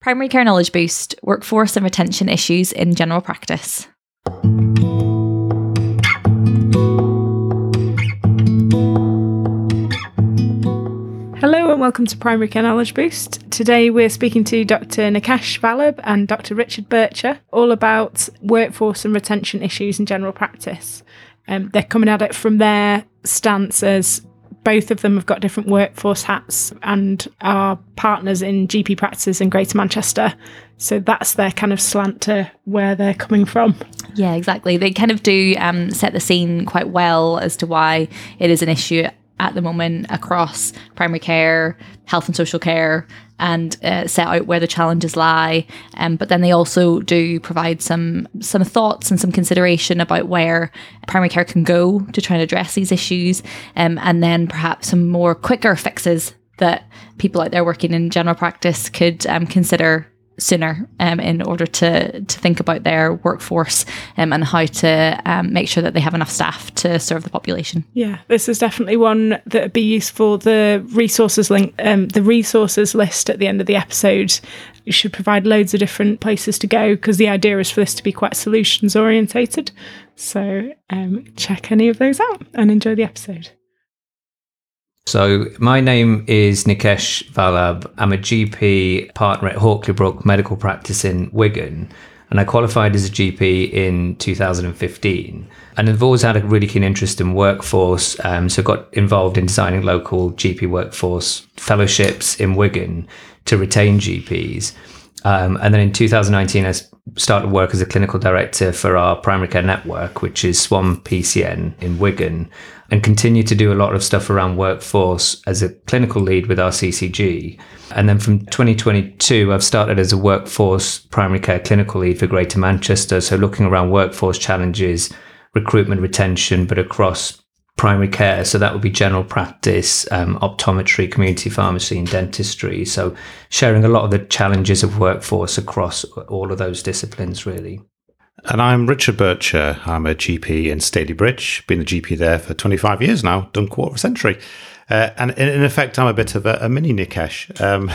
Primary Care Knowledge Boost Workforce and Retention Issues in General Practice. Hello and welcome to Primary Care Knowledge Boost. Today we're speaking to Dr. Nikesh Vallabh and Dr. Richard Bircher all about workforce and retention issues in general practice. Um, they're coming at it from their stance as both of them have got different workforce hats and are partners in GP practices in Greater Manchester. So that's their kind of slant to where they're coming from. Yeah, exactly. They kind of do um, set the scene quite well as to why it is an issue at the moment across primary care, health and social care, and uh, set out where the challenges lie. Um, but then they also do provide some some thoughts and some consideration about where primary care can go to try and address these issues, um, and then perhaps some more quicker fixes that people out there working in general practice could um, consider sooner um, in order to to think about their workforce um, and how to um, make sure that they have enough staff to serve the population. Yeah, this is definitely one that would be useful. The resources link, um, the resources list at the end of the episode should provide loads of different places to go because the idea is for this to be quite solutions orientated. So um, check any of those out and enjoy the episode. So, my name is Nikesh Vallabh. I'm a GP partner at Hawkley Brook Medical Practice in Wigan, and I qualified as a GP in 2015. And I've always had a really keen interest in workforce, um, so got involved in designing local GP workforce fellowships in Wigan to retain GPs. Um, and then in 2019, I started work as a clinical director for our primary care network, which is Swan PCN in Wigan, and continue to do a lot of stuff around workforce as a clinical lead with our CCG. And then from 2022, I've started as a workforce primary care clinical lead for Greater Manchester. So looking around workforce challenges, recruitment, retention, but across primary care. So that would be general practice, um, optometry, community pharmacy, and dentistry. So sharing a lot of the challenges of workforce across all of those disciplines, really. And I'm Richard Bircher. I'm a GP in Stalybridge. Been a GP there for 25 years now, done quarter of a century. Uh, and in, effect, I'm a bit of a, a mini Nikesh. Um,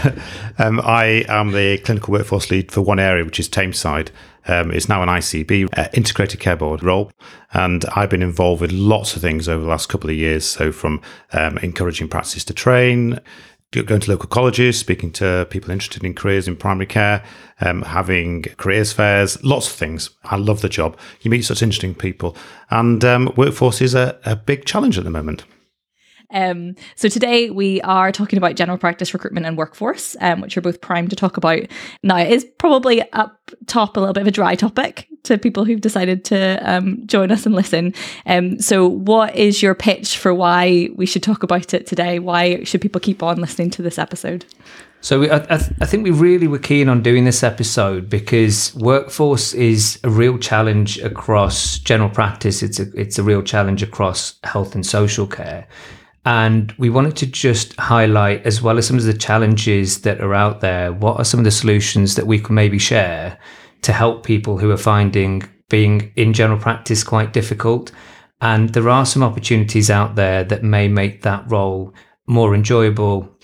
um, I am the clinical workforce lead for one area, which is Tameside. Um, it's now an ICB, uh, Integrated Care Board role. And I've been involved with lots of things over the last couple of years. So, from um, encouraging practice to train, going to local colleges, speaking to people interested in careers in primary care, um, having careers fairs, lots of things. I love the job. You meet such interesting people. And um, workforce is a, a big challenge at the moment. Um, so today we are talking about general practice recruitment and workforce, um, which are both primed to talk about. Now it is probably up top a little bit of a dry topic to people who've decided to um, join us and listen. Um, so what is your pitch for why we should talk about it today? Why should people keep on listening to this episode? So we, I, I, think we really were keen on doing this episode because workforce is a real challenge across general practice. It's a it's a real challenge across health and social care. And we wanted to just highlight, as well as some of the challenges that are out there, what are some of the solutions that we can maybe share to help people who are finding being in general practice quite difficult. And there are some opportunities out there that may make that role more enjoyable.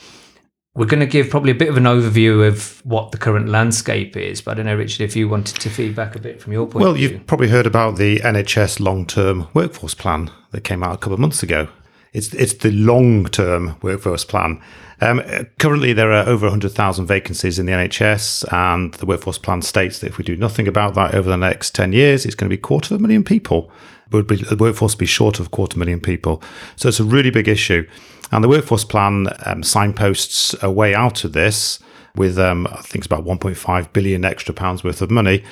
We're going to give probably a bit of an overview of what the current landscape is, but I don't know, Richard, if you wanted to feedback a bit from your point well, you've probably heard about the NHS long term workforce plan that came out a couple of months ago. It's it's the long term workforce plan. Um, currently, there are over 100,000 vacancies in the NHS, and the workforce plan states that if we do nothing about that over the next 10 years, it's going to be a quarter of a million people. Would be, the workforce be short of a quarter million people. So it's a really big issue. And the workforce plan um, signposts a way out of this with, um, I think it's about 1.5 billion extra pounds worth of money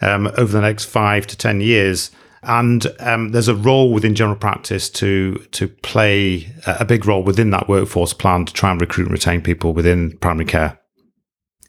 um, over the next five to 10 years and um, there's a role within general practice to to play a big role within that workforce plan to try and recruit and retain people within primary care.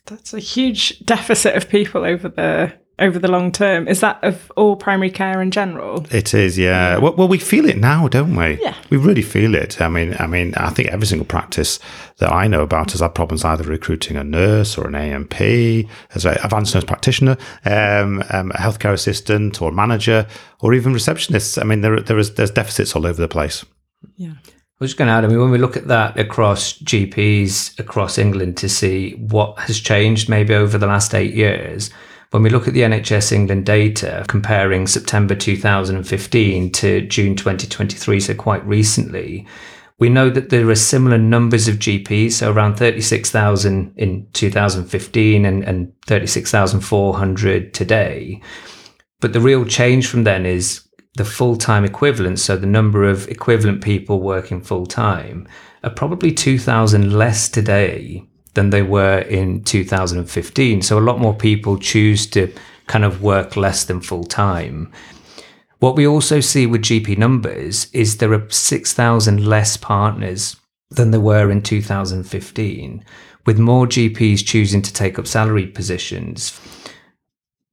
That's a huge deficit of people over the over the long term. Is that of all primary care in general? It is, yeah. Well, well, we feel it now, don't we? Yeah, we really feel it. I mean, I mean, I think every single practice that I know about has had problems either recruiting a nurse or an ANP, as an advanced nurse practitioner, um, um, a healthcare assistant or manager, or even receptionists. I mean, there there is there's deficits all over the place. Yeah. I was just going to add, I mean, when we look at that across GPs across England to see what has changed maybe over the last eight years, when we look at the NHS England data comparing September 2015 to June 2023, so quite recently, we know that there are similar numbers of GPs, so around 36,000 in 2015 and, and 36,400 today. But the real change from then is the full time equivalent, so the number of equivalent people working full time, are probably 2,000 less today than they were in 2015. So a lot more people choose to kind of work less than full time. What we also see with GP numbers is there are 6,000 less partners than there were in 2015, with more GPs choosing to take up salaried positions.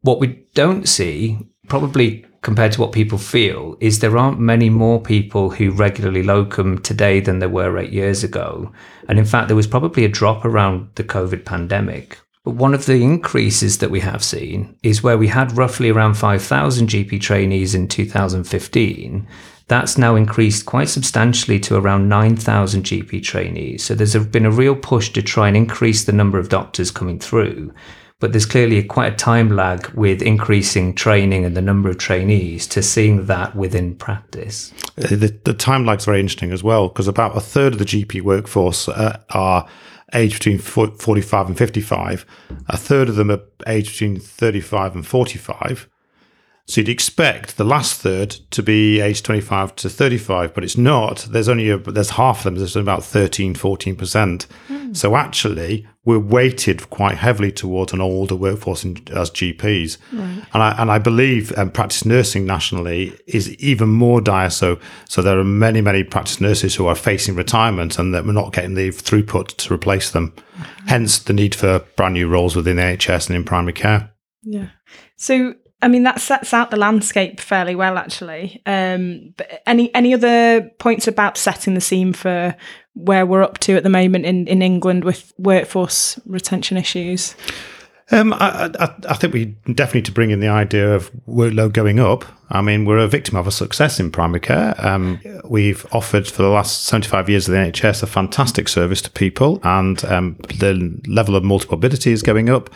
What we don't see, probably compared to what people feel, is there aren't many more people who regularly locum today than there were eight years ago. And in fact, there was probably a drop around the COVID pandemic. But one of the increases that we have seen is where we had roughly around 5,000 GP trainees in 2015. That's now increased quite substantially to around 9,000 GP trainees. So there's been a real push to try and increase the number of doctors coming through but there's clearly quite a time lag with increasing training and the number of trainees to seeing that within practice. Uh, the, the time lag's very interesting as well because about a third of the GP workforce uh, are aged between 45 and 55. A third of them are aged between 35 and 45. So you'd expect the last third to be age 25 to 35, but it's not. There's only a, there's half of them. There's about 13, 14%. Mm. So actually, we're weighted quite heavily towards an older workforce in, as GPs. Right. And I and I believe um, practice nursing nationally is even more dire. So so there are many many practice nurses who are facing retirement and that we're not getting the throughput to replace them. Mm-hmm. Hence the need for brand new roles within NHS and in primary care. Yeah. So I mean, that sets out the landscape fairly well, actually. Um, but any any other points about setting the scene for where we're up to at the moment in, in England with workforce retention issues? Um, I, I, I, think we definitely need to bring in the idea of workload going up. I mean, we're a victim of a success in primary care. Um, we've offered for the last 75 years of the NHS a fantastic service to people, and um, the level of multimorbidity is going up.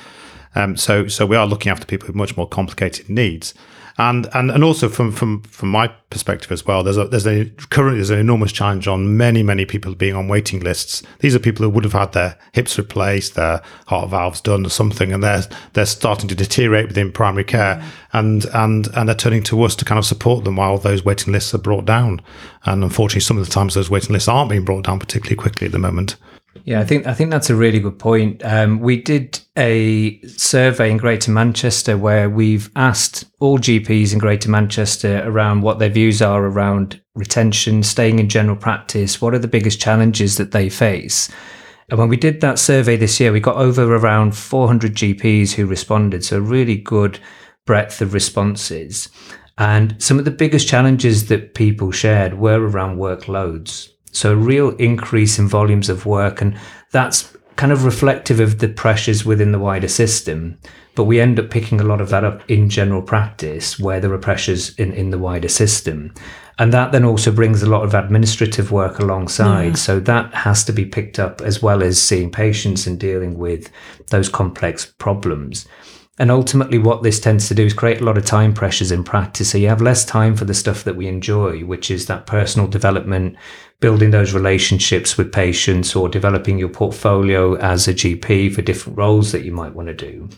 Um, so, so we are looking after people with much more complicated needs. And, and and also from from from my perspective as well, there's a there's a currently there's an enormous challenge on many many people being on waiting lists. These are people who would have had their hips replaced, their heart valves done, or something, and they're they're starting to deteriorate within primary care, mm. and and and they're turning to us to kind of support them while those waiting lists are brought down. And unfortunately, some of the times those waiting lists aren't being brought down particularly quickly at the moment. Yeah, I think I think that's a really good point. Um, we did a survey in Greater Manchester where we've asked all GPs in Greater Manchester around what their views are around retention, staying in general practice. What are the biggest challenges that they face? And when we did that survey this year, we got over around 400 GPs who responded. So, really good breadth of responses. And some of the biggest challenges that people shared were around workloads. So a real increase in volumes of work. And that's kind of reflective of the pressures within the wider system. But we end up picking a lot of that up in general practice where there are pressures in, in the wider system. And that then also brings a lot of administrative work alongside. Yeah. So that has to be picked up as well as seeing patients and dealing with those complex problems. And ultimately, what this tends to do is create a lot of time pressures in practice. So you have less time for the stuff that we enjoy, which is that personal development, building those relationships with patients, or developing your portfolio as a GP for different roles that you might want to do.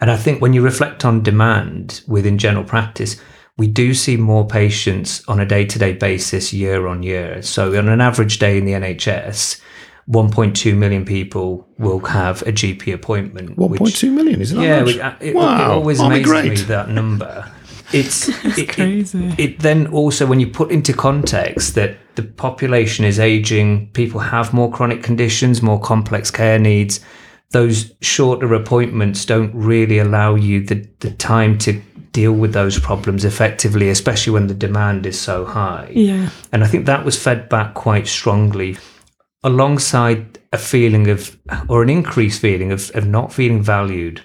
And I think when you reflect on demand within general practice, we do see more patients on a day to day basis year on year. So, on an average day in the NHS, 1.2 million people will have a GP appointment. 1.2 million, isn't that yeah, much? Yeah, uh, it, wow. it always amazes me that number. It's it, crazy. It, it, then also when you put into context that the population is aging, people have more chronic conditions, more complex care needs. Those shorter appointments don't really allow you the, the time to deal with those problems effectively, especially when the demand is so high. Yeah. And I think that was fed back quite strongly alongside a feeling of, or an increased feeling of, of not feeling valued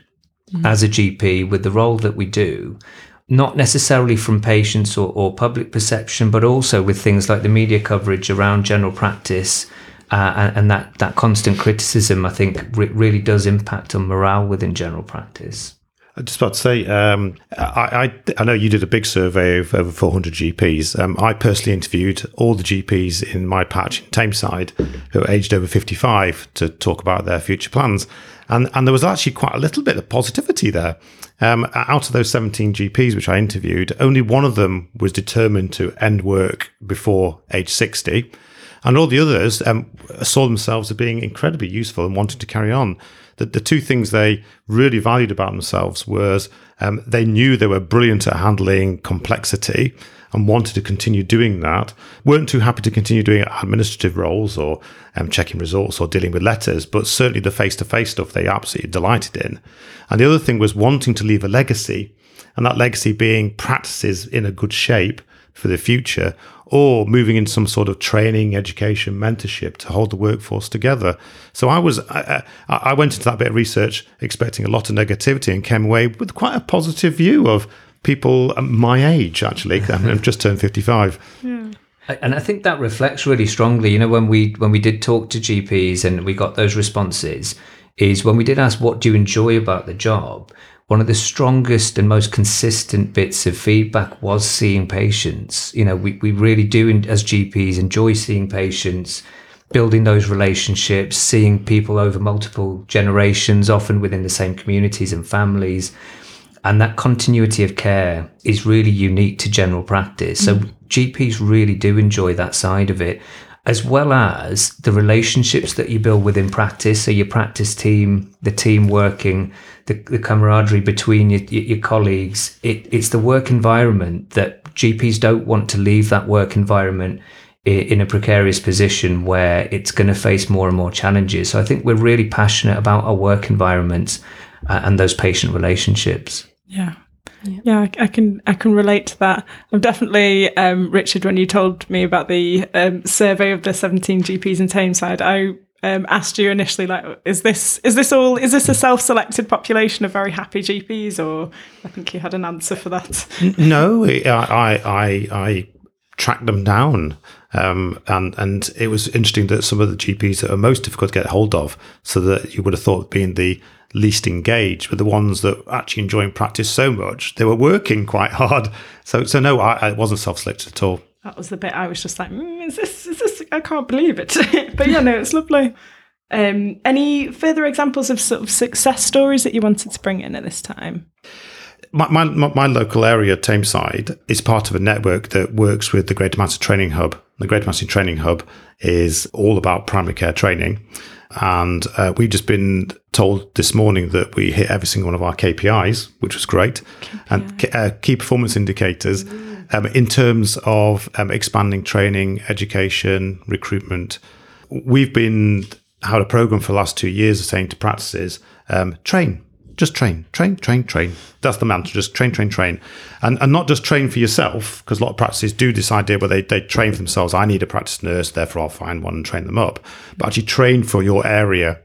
mm. as a GP with the role that we do. Not necessarily from patients or, or public perception, but also with things like the media coverage around general practice. Uh, and, and, that, that constant criticism, I think, re- really does impact on morale within general practice. I just about to say, um, I, I, I know you did a big survey of over 400 GPs. Um, I personally interviewed all the GPs in my patch in Tameside who are aged over 55 to talk about their future plans. And, and there was actually quite a little bit of positivity there. Um, out of those 17 GPs which I interviewed, only one of them was determined to end work before age 60. And all the others um, saw themselves as being incredibly useful and wanting to carry on the, the two things they really valued about themselves was um, they knew they were brilliant at handling complexity and wanted to continue doing that, weren't too happy to continue doing administrative roles or um, checking results or dealing with letters, but certainly the face to face stuff they absolutely delighted in. And the other thing was wanting to leave a legacy, and that legacy being practices in a good shape for the future or moving in some sort of training, education, mentorship to hold the workforce together. So I was, I, I, went into that bit of research expecting a lot of negativity and came away with quite a positive view of people my age. Actually, I've just turned fifty-five. Yeah. And I think that reflects really strongly. You know, when we when we did talk to GPs and we got those responses, is when we did ask, "What do you enjoy about the job?" one of the strongest and most consistent bits of feedback was seeing patients. You know, we, we really do, as GPs, enjoy seeing patients, building those relationships, seeing people over multiple generations, often within the same communities and families. And that continuity of care is really unique to general practice. So mm. GPs really do enjoy that side of it as well as the relationships that you build within practice. So your practice team, the team working, the, the camaraderie between your, your colleagues. It, it's the work environment that GPs don't want to leave that work environment in a precarious position where it's going to face more and more challenges. So I think we're really passionate about our work environments uh, and those patient relationships. Yeah. Yeah, yeah I, I, can I can relate to that. I'm definitely um, Richard. When you told me about the um, survey of the 17 GPs in Tameside, I um, asked you initially, like, is this is this all is this a self-selected population of very happy GPs, or I think you had an answer for that. no, I I I tracked them down, um, and and it was interesting that some of the GPs that are most difficult to get hold of, so that you would have thought being the least engaged, were the ones that actually enjoying practice so much they were working quite hard. So so no, I, I wasn't self-selected at all that was the bit I was just like, mm, is this, is this, I can't believe it. but yeah, no, it's lovely. Um, any further examples of sort of success stories that you wanted to bring in at this time? My, my, my local area, Tameside, is part of a network that works with the Greater Manchester Training Hub. The Great Manchester Training Hub is all about primary care training. And uh, we've just been told this morning that we hit every single one of our KPIs, which was great, KPI. and uh, key performance indicators. Mm um, in terms of um, expanding training, education, recruitment, we've been had a program for the last two years of saying to practices, um, train, just train, train, train, train. That's the mantra, just train, train, train. And, and not just train for yourself, because a lot of practices do this idea where they, they train for themselves. I need a practice nurse, therefore I'll find one and train them up. But actually train for your area.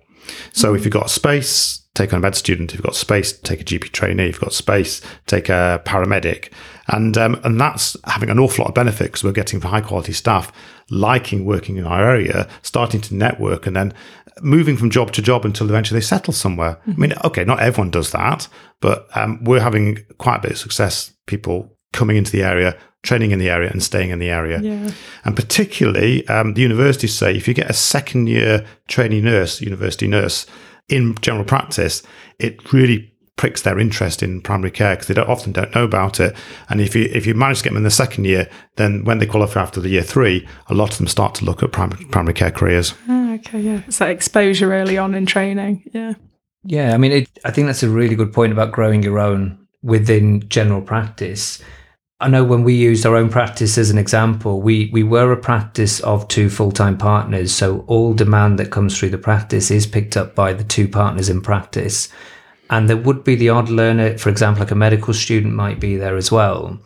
So mm-hmm. if you've got space, take on a med student. If you've got space, take a GP trainee. If you've got space, take a paramedic. And um, and that's having an awful lot of benefit because we're getting high quality staff liking working in our area, starting to network, and then moving from job to job until eventually they settle somewhere. Mm-hmm. I mean, okay, not everyone does that, but um, we're having quite a bit of success. People coming into the area, training in the area, and staying in the area. Yeah. And particularly, um, the universities say if you get a second year trainee nurse, university nurse in general practice, it really pricks their interest in primary care because they don't, often don't know about it. And if you if you manage to get them in the second year, then when they qualify after the year three, a lot of them start to look at primary, primary care careers. Oh, okay, yeah, it's that exposure early on in training. Yeah, yeah. I mean, it, I think that's a really good point about growing your own within general practice. I know when we used our own practice as an example, we we were a practice of two full time partners. So all demand that comes through the practice is picked up by the two partners in practice. And there would be the odd learner, for example, like a medical student might be there as well.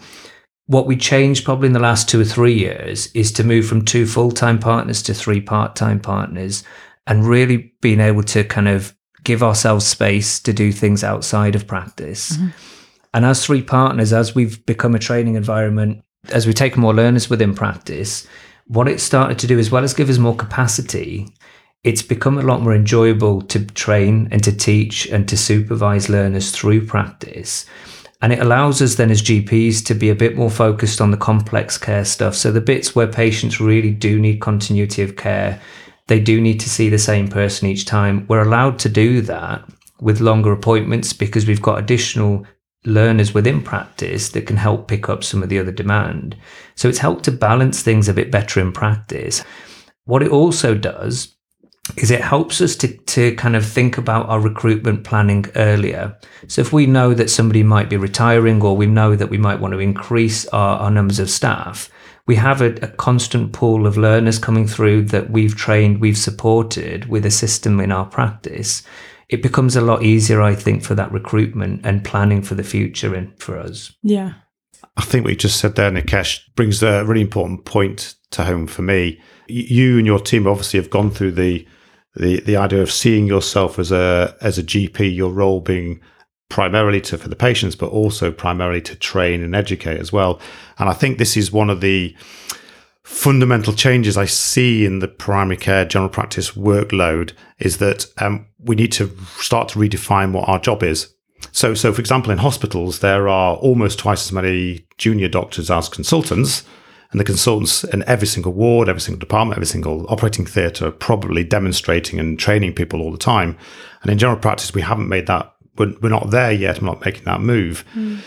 What we changed probably in the last two or three years is to move from two full time partners to three part time partners and really being able to kind of give ourselves space to do things outside of practice. Mm-hmm. And as three partners, as we've become a training environment, as we take more learners within practice, what it started to do, as well as give us more capacity, it's become a lot more enjoyable to train and to teach and to supervise learners through practice. And it allows us then as GPs to be a bit more focused on the complex care stuff. So the bits where patients really do need continuity of care, they do need to see the same person each time. We're allowed to do that with longer appointments because we've got additional learners within practice that can help pick up some of the other demand. So it's helped to balance things a bit better in practice. What it also does is it helps us to, to kind of think about our recruitment planning earlier. So if we know that somebody might be retiring or we know that we might want to increase our, our numbers of staff, we have a, a, constant pool of learners coming through that we've trained, we've supported with a system in our practice. It becomes a lot easier, I think, for that recruitment and planning for the future and for us. Yeah. I think what you just said there, Nikesh, brings a really important point to home for me. You and your team obviously have gone through the the the idea of seeing yourself as a as a GP, your role being primarily to for the patients, but also primarily to train and educate as well. And I think this is one of the fundamental changes I see in the primary care general practice workload is that um, we need to start to redefine what our job is. So, so for example, in hospitals, there are almost twice as many junior doctors as consultants and the consultants in every single ward, every single department, every single operating theatre are probably demonstrating and training people all the time. And in general practice, we haven't made that, we're, we're not there yet, we're not making that move. Mm.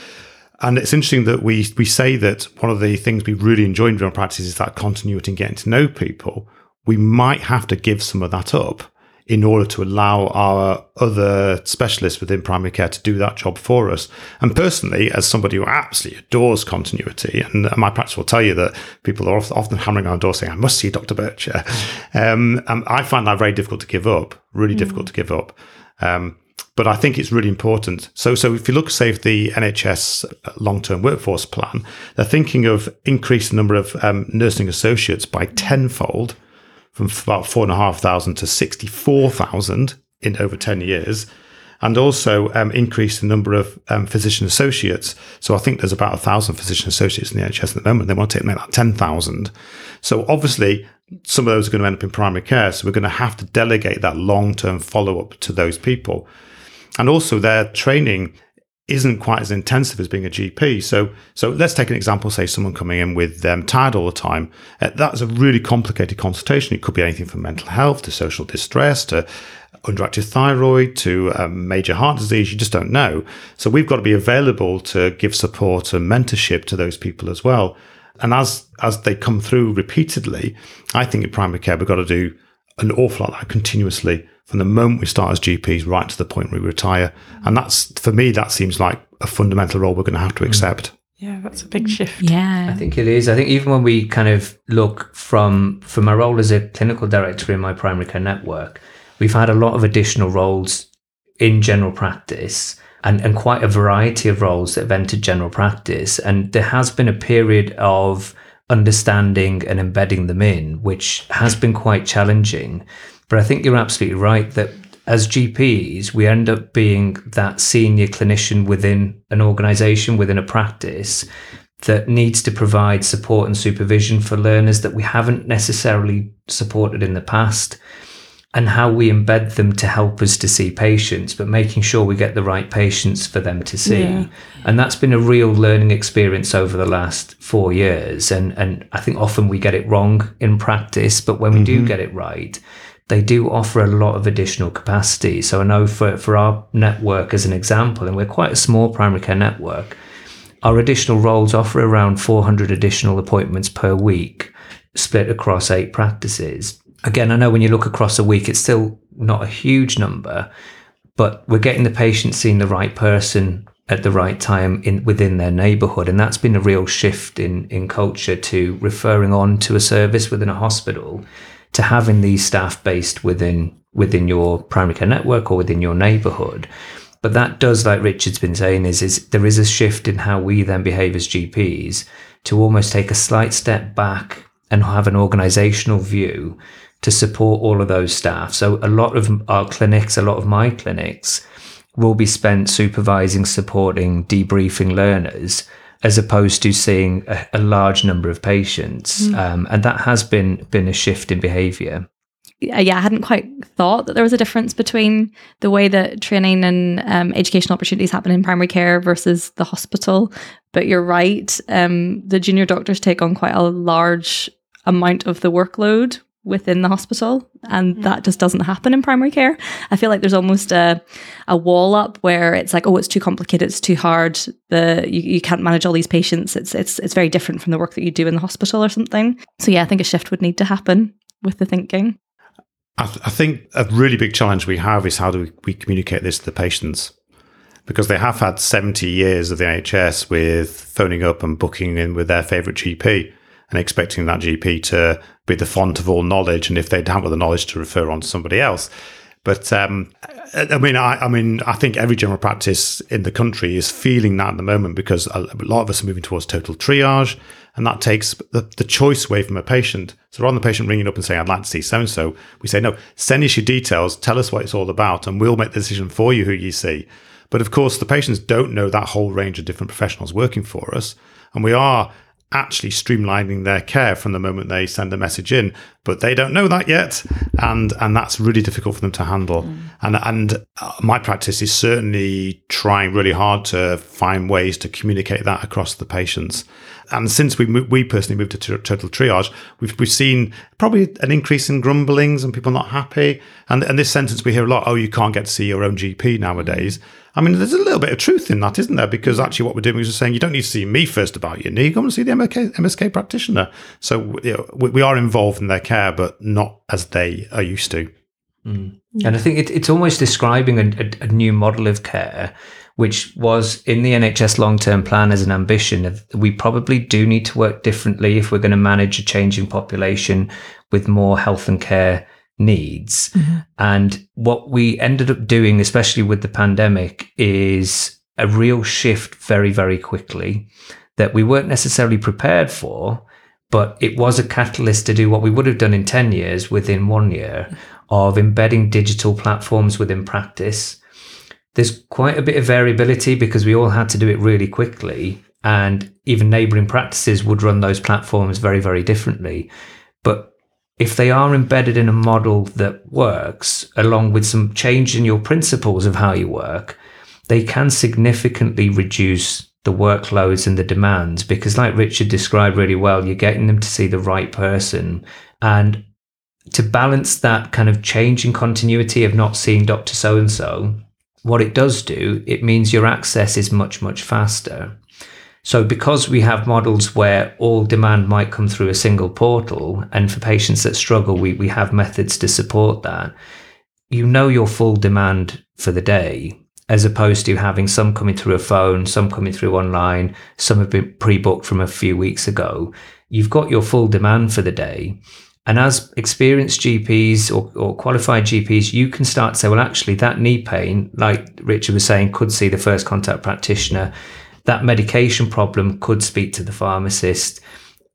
And it's interesting that we we say that one of the things we really enjoy in general practice is that continuity and getting to know people. We might have to give some of that up in order to allow our other specialists within primary care to do that job for us. And personally, as somebody who absolutely adores continuity, and my practice will tell you that people are often hammering on the door saying, I must see Dr. Bircher. Um, and I find that very difficult to give up, really mm. difficult to give up. Um, but I think it's really important. So, so if you look, say, at the NHS long-term workforce plan, they're thinking of increasing the number of um, nursing associates by tenfold from about four and a half thousand to 64,000 in over 10 years. And also um, increase the number of um, physician associates. So I think there's about a thousand physician associates in the NHS at the moment. They want to take make that 10,000. So obviously, some of those are going to end up in primary care. So we're going to have to delegate that long term follow up to those people. And also, their training isn't quite as intensive as being a GP. So, so let's take an example. Say someone coming in with them um, tired all the time. Uh, that's a really complicated consultation. It could be anything from mental health to social distress to underactive thyroid to um, major heart disease. You just don't know. So we've got to be available to give support and mentorship to those people as well. And as as they come through repeatedly, I think in primary care we've got to do an awful lot that continuously from the moment we start as GPs right to the point we retire. And that's, for me, that seems like a fundamental role we're going to have to mm. accept. Yeah, that's a big mm. shift. Yeah. I think it is. I think even when we kind of look from from my role as a clinical director in my primary care network, we've had a lot of additional roles in general practice and, and quite a variety of roles that have entered general practice. And there has been a period of understanding and embedding them in, which has been quite challenging. But I think you're absolutely right that as GPs, we end up being that senior clinician within an organization, within a practice that needs to provide support and supervision for learners that we haven't necessarily supported in the past and how we embed them to help us to see patients, but making sure we get the right patients for them to see. Yeah. And that's been a real learning experience over the last four years. And, and I think often we get it wrong in practice, but when we mm-hmm. do get it right, they do offer a lot of additional capacity. So I know for, for our network as an example, and we're quite a small primary care network, our additional roles offer around 400 additional appointments per week, split across eight practices. Again, I know when you look across a week, it's still not a huge number, but we're getting the patient seeing the right person at the right time in within their neighborhood and that's been a real shift in in culture to referring on to a service within a hospital to having these staff based within within your primary care network or within your neighborhood. But that does, like Richard's been saying, is is there is a shift in how we then behave as GPs to almost take a slight step back and have an organizational view to support all of those staff. So a lot of our clinics, a lot of my clinics, will be spent supervising, supporting, debriefing learners as opposed to seeing a, a large number of patients. Mm. Um, and that has been been a shift in behaviour. Yeah, I hadn't quite thought that there was a difference between the way that training and um, educational opportunities happen in primary care versus the hospital. But you're right, um, the junior doctors take on quite a large amount of the workload within the hospital and mm. that just doesn't happen in primary care. I feel like there's almost a, a wall up where it's like oh it's too complicated it's too hard the you, you can't manage all these patients it's it's it's very different from the work that you do in the hospital or something. So yeah i think a shift would need to happen with the thinking. I, th- I think a really big challenge we have is how do we, we communicate this to the patients? Because they have had 70 years of the nhs with phoning up and booking in with their favorite gp and expecting that GP to be the font of all knowledge, and if they don't have the knowledge, to refer on to somebody else. But um, I mean, I, I, mean, I think every general practice in the country is feeling that at the moment because a lot of us are moving towards total triage, and that takes the, the choice away from a patient. So rather than the patient ringing up and saying, "I'd like to see so and so," we say, "No, send us your details, tell us what it's all about, and we'll make the decision for you who you see." But of course, the patients don't know that whole range of different professionals working for us, and we are actually streamlining their care from the moment they send a message in but they don't know that yet and and that's really difficult for them to handle mm. and and uh, my practice is certainly trying really hard to find ways to communicate that across the patients and since we we personally moved to total triage we've we've seen probably an increase in grumblings and people not happy and and this sentence we hear a lot oh you can't get to see your own gp nowadays. I mean, there's a little bit of truth in that, isn't there? Because actually, what we're doing is we're saying you don't need to see me first about your knee. Go and see the MSK, MSK practitioner. So you know, we, we, are involved in their care, but not as they are used to. Mm. And I think it, it's almost describing a, a, a, new model of care, which was in the NHS long term plan as an ambition. Of, we probably do need to work differently if we're going to manage a changing population with more health and care needs. Mm-hmm. And what we ended up doing, especially with the pandemic, is a real shift very, very quickly that we weren't necessarily prepared for, but it was a catalyst to do what we would have done in 10 years within one year of embedding digital platforms within practice. There's quite a bit of variability because we all had to do it really quickly. And even neighboring practices would run those platforms very, very differently. But if they are embedded in a model that works, along with some change in your principles of how you work, they can significantly reduce the workloads and the demands because, like Richard described really well, you're getting them to see the right person. And to balance that kind of change in continuity of not seeing Dr. So and so, what it does do, it means your access is much, much faster. So, because we have models where all demand might come through a single portal, and for patients that struggle, we, we have methods to support that, you know your full demand for the day, as opposed to having some coming through a phone, some coming through online, some have been pre booked from a few weeks ago. You've got your full demand for the day. And as experienced GPs or, or, qualified GPs, you can start to say, well, actually, that knee pain, like Richard was saying, could see the first contact practitioner that medication problem could speak to the pharmacist.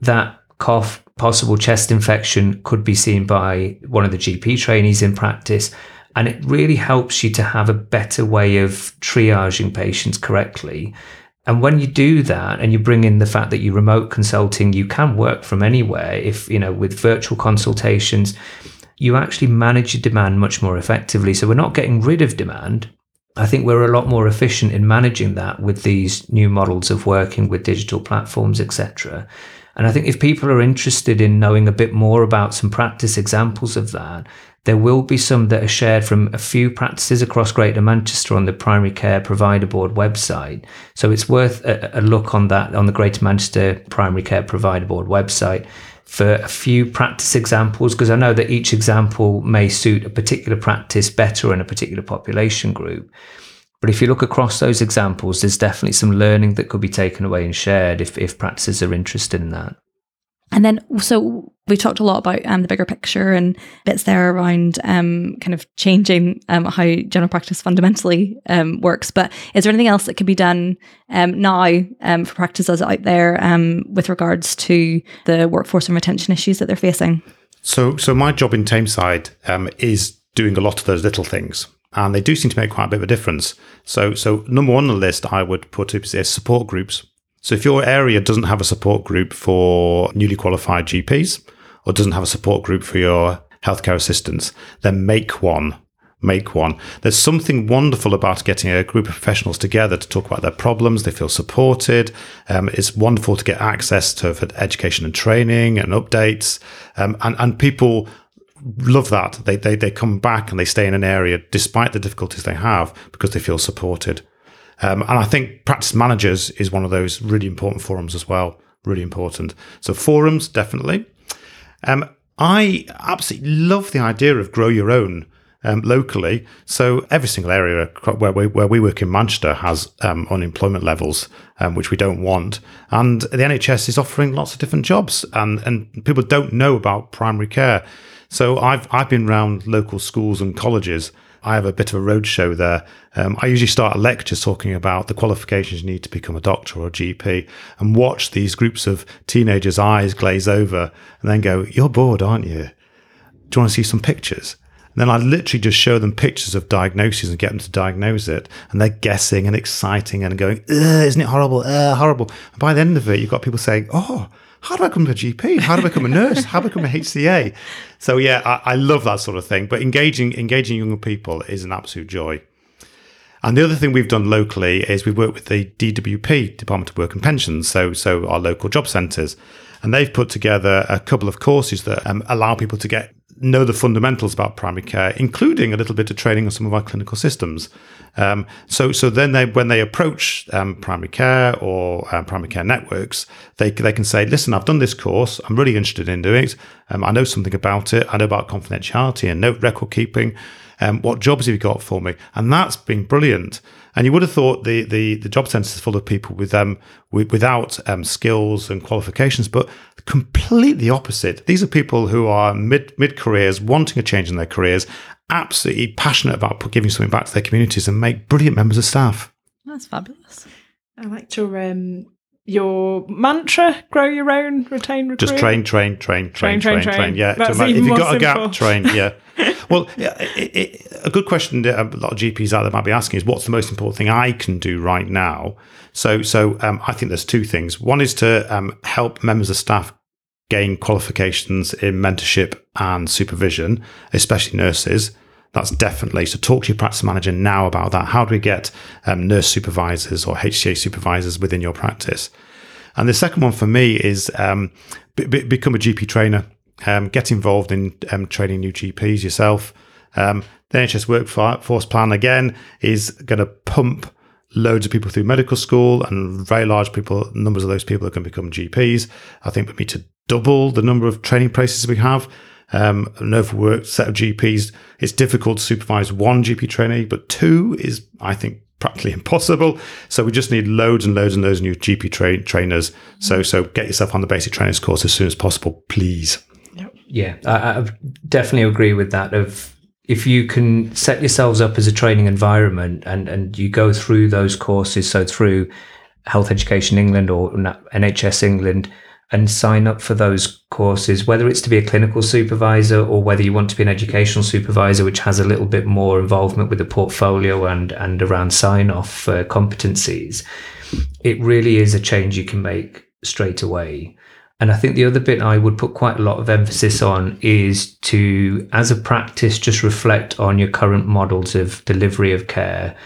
That cough, possible chest infection could be seen by one of the GP trainees in practice. And it really helps you to have a better way of triaging patients correctly. And when you do that and you bring in the fact that you remote consulting, you can work from anywhere. If, you know, with virtual consultations, you actually manage your demand much more effectively. So we're not getting rid of demand. I think we're a lot more efficient in managing that with these new models of working with digital platforms, etc. And I think if people are interested in knowing a bit more about some practice examples of that, there will be some that are shared from a few practices across Greater Manchester on the Primary Care Provider Board website. So it's worth a, a look on that on the Greater Manchester Primary Care Provider Board website for a few practice examples because I know that each example may suit a particular practice better in a particular population group. But if you look across those examples, there's definitely some learning that could be taken away and shared if, if practices are interested in that. And then, so we talked a lot about um, the bigger picture and bits there around um, kind of changing um, how general practice fundamentally um, works. But is there anything else that can be done um, now um, for practices out there with regards to the workforce and retention issues that they're facing? So, so my job in Tameside is doing a lot of those little things. And they do seem to make quite a bit of a difference. So, so number one on the list I would put is support groups. So if your area doesn't have a support group for newly qualified GPs or doesn't have a support group for your healthcare assistants, then make one. Make one. There's something wonderful about getting a group of professionals together to talk about their problems. They feel supported. Um, it's wonderful to get access to education and training and updates. Um, and, and people love that. They, they, they come back and they stay in an area despite the difficulties they have because they feel supported. Um, and I think practice managers is one of those really important forums as well. Really important. So forums, definitely. Um, I absolutely love the idea of grow your own. Um, locally. So every single area where we, where we work in Manchester has um, unemployment levels, um, which we don't want. And the NHS is offering lots of different jobs, and, and people don't know about primary care. So I've I've been around local schools and colleges. I have a bit of a roadshow there. Um, I usually start a lecture talking about the qualifications you need to become a doctor or a GP and watch these groups of teenagers' eyes glaze over and then go, You're bored, aren't you? Do you want to see some pictures? And then I literally just show them pictures of diagnoses and get them to diagnose it. And they're guessing and exciting and going, isn't it horrible? Horrible. And by the end of it, you've got people saying, oh, how do I become a GP? How do I become a nurse? How do I become a HCA? So yeah, I, I love that sort of thing. But engaging engaging younger people is an absolute joy. And the other thing we've done locally is we've worked with the DWP, Department of Work and Pensions, so so our local job centres, and they've put together a couple of courses that um, allow people to get know the fundamentals about primary care, including a little bit of training on some of our clinical systems. Um, so, so then they, when they approach um, primary care or um, primary care networks, they they can say, "Listen, I've done this course. I'm really interested in doing it. Um, I know something about it. I know about confidentiality and note record keeping. Um, what jobs have you got for me?" And that's been brilliant. And you would have thought the the, the job centre is full of people with um with, without um, skills and qualifications, but completely opposite. These are people who are mid mid careers, wanting a change in their careers, absolutely passionate about giving something back to their communities, and make brilliant members of staff. That's fabulous. I liked your um, your mantra: grow your own, retain, recruit. Just train, train, train, train, Train, train, train, train. Yeah, That's to- if you've got a gap, train. Yeah. well, yeah, it, it, a good question that a lot of GPs out there might be asking is, what's the most important thing I can do right now? So, so um, I think there's two things. One is to um, help members of staff gain qualifications in mentorship and supervision, especially nurses. That's definitely so. Talk to your practice manager now about that. How do we get um, nurse supervisors or HCA supervisors within your practice? And the second one for me is um, be, be- become a GP trainer. Um, get involved in um, training new GPs yourself. Um, the NHS workforce plan again is going to pump loads of people through medical school, and very large people numbers of those people are going to become GPs. I think we need to double the number of training places we have. Um, an overworked set of GPs. It's difficult to supervise one GP trainee, but two is, I think, practically impossible. So we just need loads and loads and loads of new GP tra- trainers. So so get yourself on the basic trainers course as soon as possible, please. Yeah, I, I definitely agree with that. Of if you can set yourselves up as a training environment and and you go through those courses, so through Health Education England or NHS England, and sign up for those courses, whether it's to be a clinical supervisor or whether you want to be an educational supervisor, which has a little bit more involvement with the portfolio and and around sign off uh, competencies. It really is a change you can make straight away. And I think the other bit I would put quite a lot of emphasis on is to, as a practice, just reflect on your current models of delivery of care.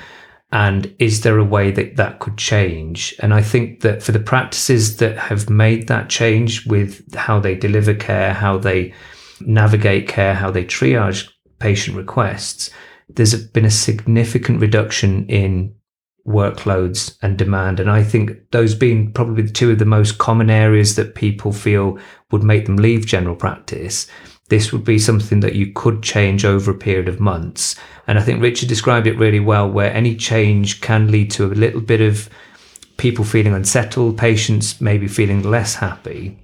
And is there a way that that could change? And I think that for the practices that have made that change with how they deliver care, how they navigate care, how they triage patient requests, there's been a significant reduction in workloads and demand. And I think those being probably the two of the most common areas that people feel would make them leave general practice. This would be something that you could change over a period of months. And I think Richard described it really well, where any change can lead to a little bit of people feeling unsettled, patients maybe feeling less happy.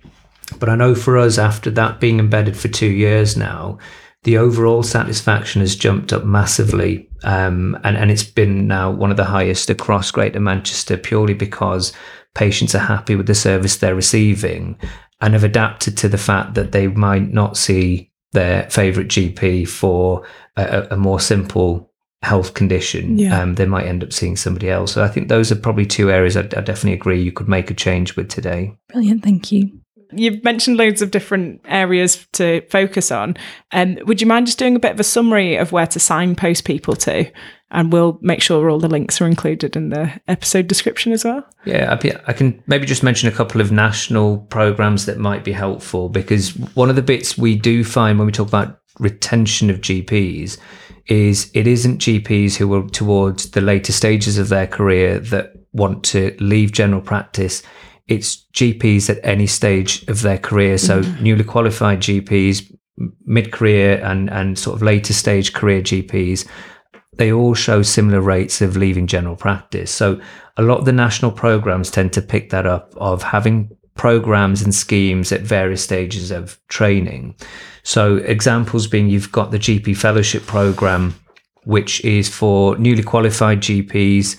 But I know for us, after that being embedded for two years now, the overall satisfaction has jumped up massively. Um, and, and it's been now one of the highest across Greater Manchester purely because patients are happy with the service they're receiving and have adapted to the fact that they might not see their favourite GP for a, a more simple health condition, Yeah. um, they might end up seeing somebody else. So I think those are probably two areas I, I definitely agree you could make a change with today. Brilliant, thank you. You've mentioned loads of different areas to focus on. Um, would you mind just doing a bit of a summary of where to signpost people to? And we'll make sure all the links are included in the episode description as well. Yeah, I, can maybe just mention a couple of national programs that might be helpful because one of the bits we do find when we talk about retention of GPs is it isn't GPs who are towards the later stages of their career that want to leave general practice. It's GPs at any stage of their career. So mm-hmm. newly qualified GPs, mid career and, and sort of later stage career GPs they all show similar rates of leaving general practice. So a lot of the national programs tend to pick that up of having programs and schemes at various stages of training. So examples being you've got the GP fellowship program, which is for newly qualified GPs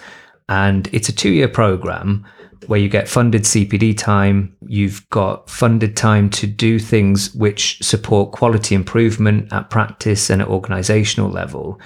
and it's a two year program where you get funded CPD time, you've got funded time to do things which support quality improvement at practice and at organizational level.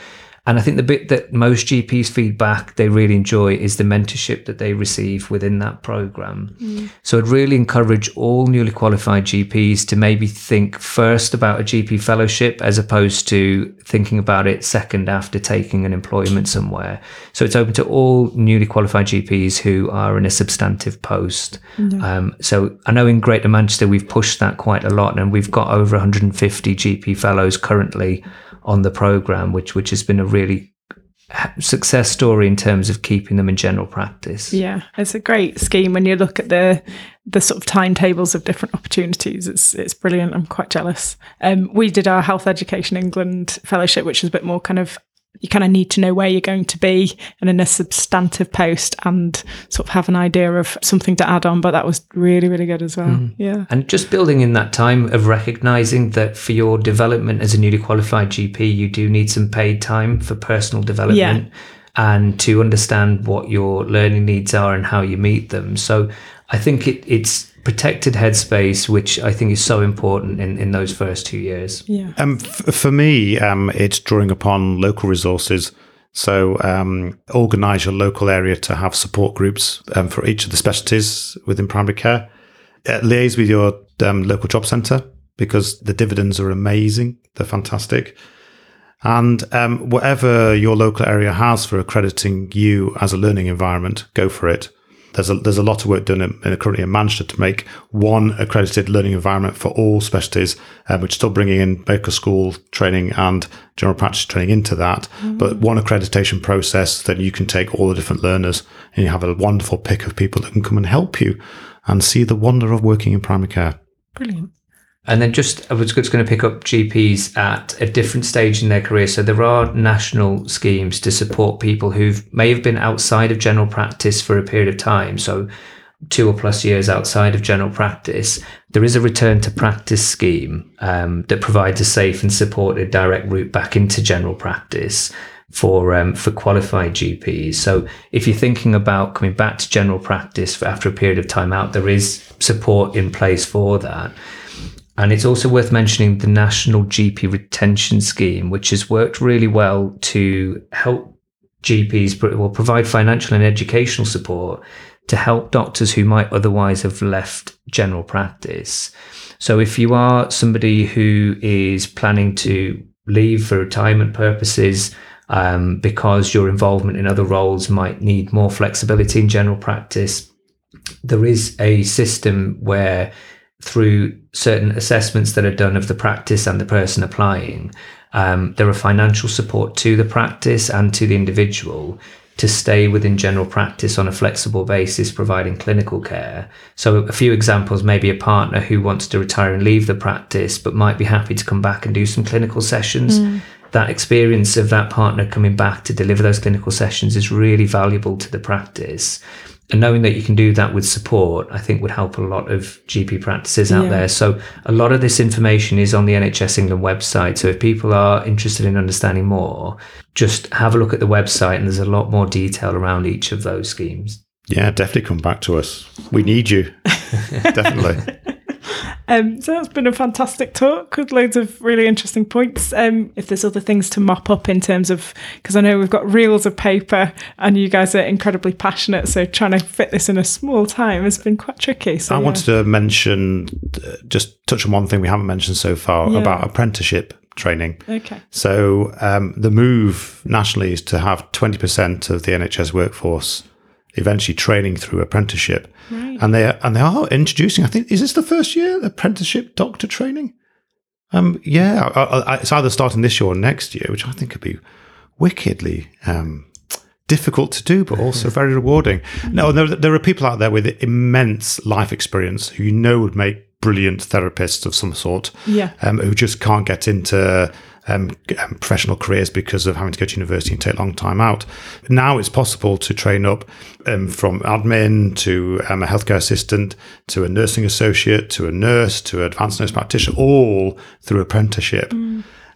And I think the bit that most GPs feedback they really enjoy is the mentorship that they receive within that program. So I'd really encourage all newly qualified GPs to maybe think first about a GP fellowship as opposed to thinking about it second after taking an employment somewhere. So it's open to all newly qualified GPs who are in a substantive post. Um, so I know in Greater Manchester we've pushed that quite a lot, and we've got over 150 GP fellows currently on the program, which which has been a really success story in terms of keeping them in general practice. Yeah, it's a great scheme when you look at the the sort of timetables of different opportunities. It's it's brilliant. I'm quite jealous. Um, we did our Health Education England fellowship, which is a bit more kind of you kind of need to know where you're going to be and in a substantive post and sort of have an idea of something to add on. But that was really really good as well. Mm. Yeah. And just building in that time of recognizing that for your development as a newly qualified GP, you do need some paid time for personal development and to understand what your learning needs are and how you meet them. So I think it, it's protected headspace, which I think is so important in, in those first two years. Yeah. Um, f- for me, um, it's drawing upon local resources. So um, organise your local area to have support groups um, for each of the specialties within primary care. Uh, liaise with your um, local job centre because the dividends are amazing. They're fantastic. And um, whatever your local area has for accrediting you as a learning environment, go for it. There's a, there's a lot of work done in, in, currently in Manchester to make one accredited learning environment for all specialties, um, which is still bringing in medical school training and general practice training into that. But one accreditation process that you can take all the different learners and you have a wonderful pick of people that can come and help you and see the wonder of working in primary care. Brilliant. And then just, I was just going to pick up GPs at a different stage in their career. So there are national schemes to support people who may have been outside of general practice for a period of time. So two or plus years outside of general practice. There is a return to practice scheme um, that provides a safe and supported direct route back into general practice for um, for qualified GPs. So if you're thinking about coming back to general practice after a period of time out, there is support in place for that. And it's also worth mentioning the National GP Retention Scheme, which has worked really well to help GPs, will provide financial and educational support to help doctors who might otherwise have left general practice. So if you are somebody who is planning to leave for retirement purposes, um, because your involvement in other roles might need more flexibility in general practice, there is a system where through certain assessments that are done of the practice and the person applying, um, there are financial support to the practice and to the individual to stay within general practice on a flexible basis, providing clinical care. So, a few examples maybe a partner who wants to retire and leave the practice, but might be happy to come back and do some clinical sessions. Mm. That experience of that partner coming back to deliver those clinical sessions is really valuable to the practice and knowing that you can do that with support, I think would help a lot of GP practices out yeah. there. So a lot of this information is on the NHS England website. So if people are interested in understanding more, just have a look at the website and there's a lot more detail around each of those schemes. Yeah, definitely come back to us. We need you. definitely. Um, so that's been a fantastic talk with loads of really interesting points. Um, if there's other things to mop up in terms of, because I know we've got reels of paper and you guys are incredibly passionate, so trying to fit this in a small time has been quite tricky. So I yeah. wanted to mention, uh, just touch on one thing we haven't mentioned so far Yeah. about apprenticeship training. Okay. So um, the move nationally is to have 20% of the NHS workforce eventually training through apprenticeship, Right. and they and they are introducing. I think is this the first year apprenticeship doctor training? Um, yeah, I, I, it's either starting this year or next year, which I think could be wickedly um, difficult to do, but also very rewarding. No, there, there are people out there with immense life experience who you know would make brilliant therapists of some sort Yeah. um, who just can't get into um, um, professional careers because of having to go to university and take a long time out. Now it's possible to train up um, from admin to um, a healthcare assistant to a nursing associate to a nurse to an advanced nurse practitioner, all through apprenticeship.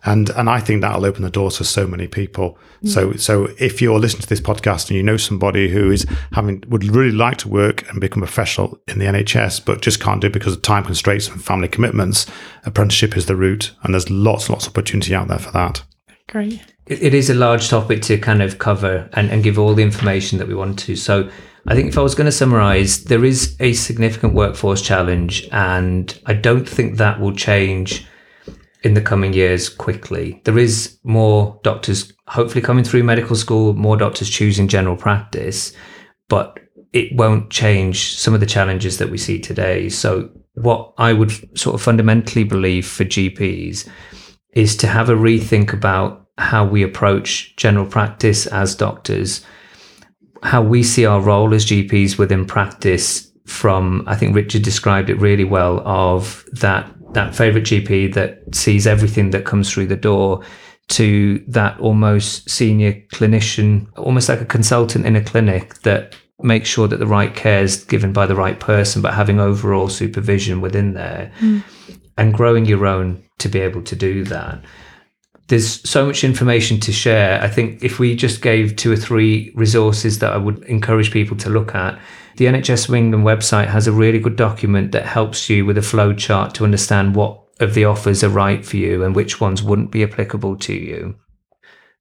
And and I think that'll open the doors for so many people. Mm. So so if you're listening to this podcast and you know somebody who is having would really like to work and become a professional in the NHS but just can't do it because of time constraints and family commitments, apprenticeship is the route, and there's lots and lots of opportunity out there for that. Great. It, it is a large topic to kind of cover and, and give all the information that we want to. So I think if I was going to summarize, there is a significant workforce challenge, and I don't think that will change in the coming years quickly. There is more doctors hopefully coming through medical school, more doctors choosing general practice, but it won't change some of the challenges that we see today. So what I would sort of fundamentally believe for GPs is to have a rethink about how we approach general practice as doctors, how we see our role as GPs within practice from I think Richard described it really well of that that favorite GP that sees everything that comes through the door to that almost senior clinician, almost like a consultant in a clinic that makes sure that the right care is given by the right person, but having overall supervision within there hmm. and growing your own to be able to do that. There's so much information to share. I think if we just gave two or three resources that I would encourage people to look at, the NHS England website has a really good document that helps you with a flow chart to understand what of the offers are right for you and which ones wouldn't be applicable to you.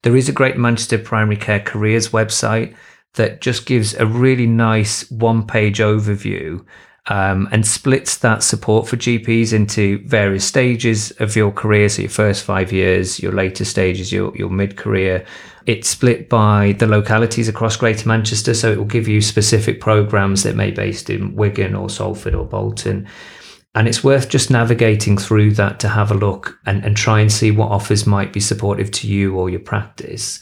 There is a Great Manchester Primary Care Careers website that just gives a really nice one page overview um, and splits that support for GPs into various stages of your career. So your first five years, your later stages, your, your mid career. It's split by the localities across Greater Manchester. So it will give you specific programs that may be based in Wigan or Salford or Bolton. And it's worth just navigating through that to have a look and, and try and see what offers might be supportive to you or your practice.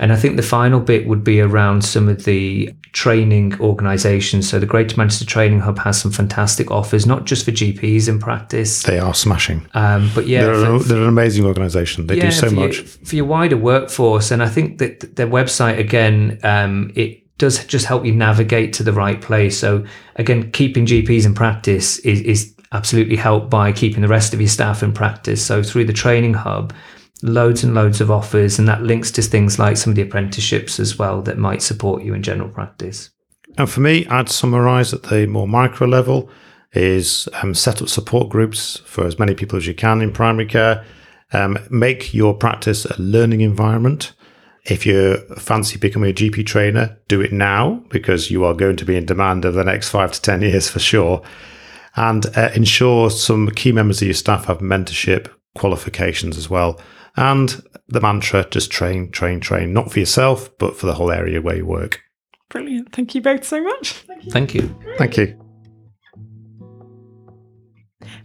And I think the final bit would be around some of the training organisations. So the Greater Manchester Training Hub has some fantastic offers, not just for GPs in practice, They are smashing. um, but yeah, they're, for- an, they're an amazing organisation. They do so for much. Your, for your wider workforce. And I think that their website, again, um, it does just help you navigate to the right place. So, again, keeping GPs in practice is, is absolutely helped by keeping the rest of your staff in practice. So, through the training hub, loads and loads of offers, and that links to things like some of the apprenticeships as well that might support you in general practice. And for me, I'd summarise at the more micro level is um, set up support groups for as many people as you can in primary care. Um, make your practice a learning environment. If you fancy becoming a GP trainer, do it now because you are going to be in demand over the next five to 10 years for sure. And uh, ensure some key members of your staff have mentorship qualifications as well. And the mantra just train, train, train, not for yourself, but for the whole area where you work. Brilliant. Thank you both so much. Thank you. Thank you. Thank you.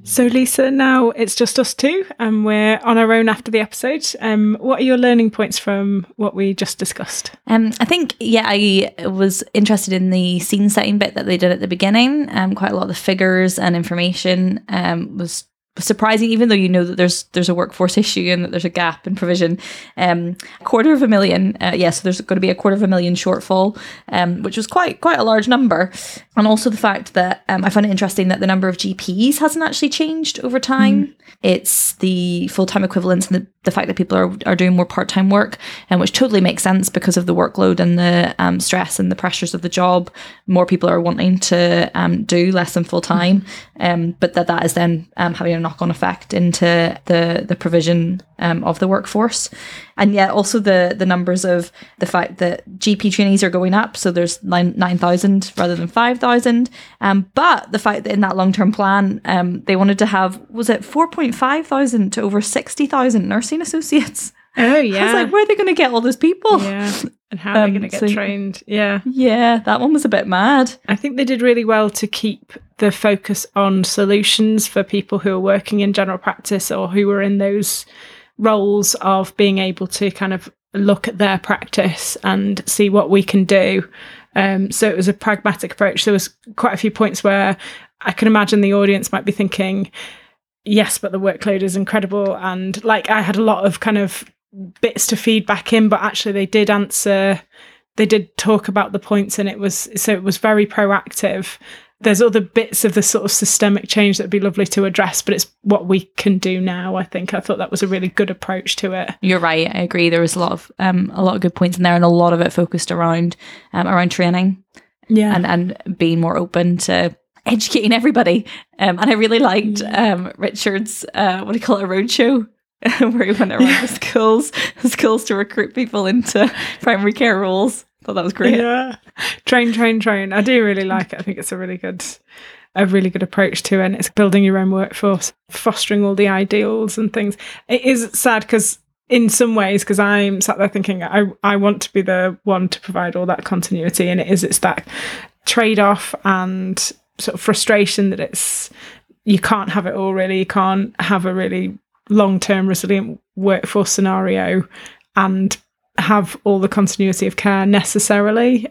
So, Lisa, now it's just us two, and we're on our own after the episode. Um, what are your learning points from what we just discussed? Um, I think, yeah, I was interested in the scene setting bit that they did at the beginning. Um, quite a lot of the figures and information um, was surprising, even though you know that there's there's a workforce issue and that there's a gap in provision. Um, quarter of a million, uh, yes, yeah, so there's going to be a quarter of a million shortfall, um, which was quite quite a large number, and also the fact that um, I find it interesting that the number of GPs hasn't actually changed over time. Mm. It's the full time equivalents and the, the fact that people are, are doing more part time work, and which totally makes sense because of the workload and the um, stress and the pressures of the job. More people are wanting to um, do less than full time, um, but that that is then um, having a knock on effect into the the provision um, of the workforce, and yet also the the numbers of the fact that GP trainees are going up. So there's nine nine thousand rather than five thousand. Um, but the fact that in that long term plan, um, they wanted to have was it four point five thousand to over sixty thousand nursing associates. Oh yeah. I was like, where are they going to get all those people? Yeah. And how are um, they going to get so, trained? Yeah. Yeah, that one was a bit mad. I think they did really well to keep the focus on solutions for people who are working in general practice or who are in those roles of being able to kind of look at their practice and see what we can do. Um, so it was a pragmatic approach. There was quite a few points where I can imagine the audience might be thinking, yes, but the workload is incredible. And like I had a lot of kind of bits to feed back in, but actually they did answer, they did talk about the points, and it was so it was very proactive. There's other bits of the sort of systemic change that would be lovely to address, but it's what we can do now. I think I thought that was a really good approach to it. You're right. I agree. There was a lot of um, a lot of good points in there, and a lot of it focused around um, around training, yeah, and and being more open to educating everybody. Um, and I really liked um, Richard's uh, what do you call it, a roadshow where he went around yeah. the schools, schools to recruit people into primary care roles. Thought that was great. Yeah, train, train, train. I do really like it. I think it's a really good, a really good approach to it. And it's building your own workforce, fostering all the ideals and things. It is sad because in some ways, because I'm sat there thinking I I want to be the one to provide all that continuity, and it is it's that trade off and sort of frustration that it's you can't have it all really. You can't have a really long term resilient workforce scenario and have all the continuity of care necessarily.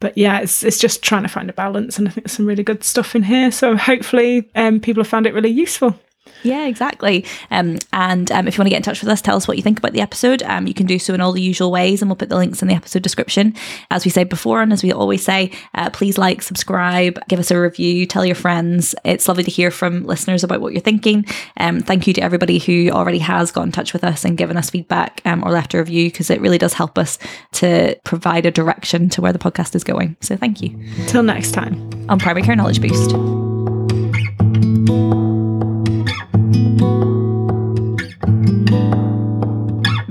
But yeah, it's it's just trying to find a balance, and I think there's some really good stuff in here. So hopefully, um, people have found it really useful. Yeah, exactly. Um, and um, if you want to get in touch with us, tell us what you think about the episode. Um, you can do so in all the usual ways, and we'll put the links in the episode description. As we said before, and as we always say, uh, please like, subscribe, give us a review, tell your friends. It's lovely to hear from listeners about what you're thinking. Um, thank you to everybody who already has got in touch with us and given us feedback um, or left a review because it really does help us to provide a direction to where the podcast is going. So thank you. Till next time on Primary Care Knowledge Boost.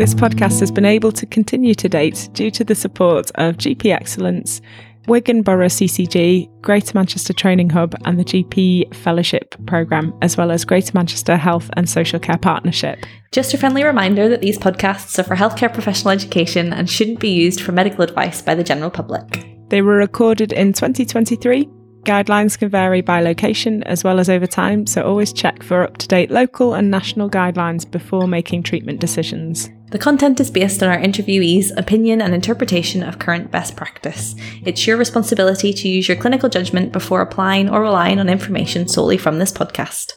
This podcast has been able to continue to date due to the support of GP Excellence, Wigan Borough CCG, Greater Manchester Training Hub, and the GP Fellowship Programme, as well as Greater Manchester Health and Social Care Partnership. Just a friendly reminder that these podcasts are for healthcare professional education and shouldn't be used for medical advice by the general public. They were recorded in 2023 Guidelines can vary by location as well as over time, so always check for up to date local and national guidelines before making treatment decisions. The content is based on our interviewees' opinion and interpretation of current best practice. It's your responsibility to use your clinical judgment before applying or relying on information solely from this podcast.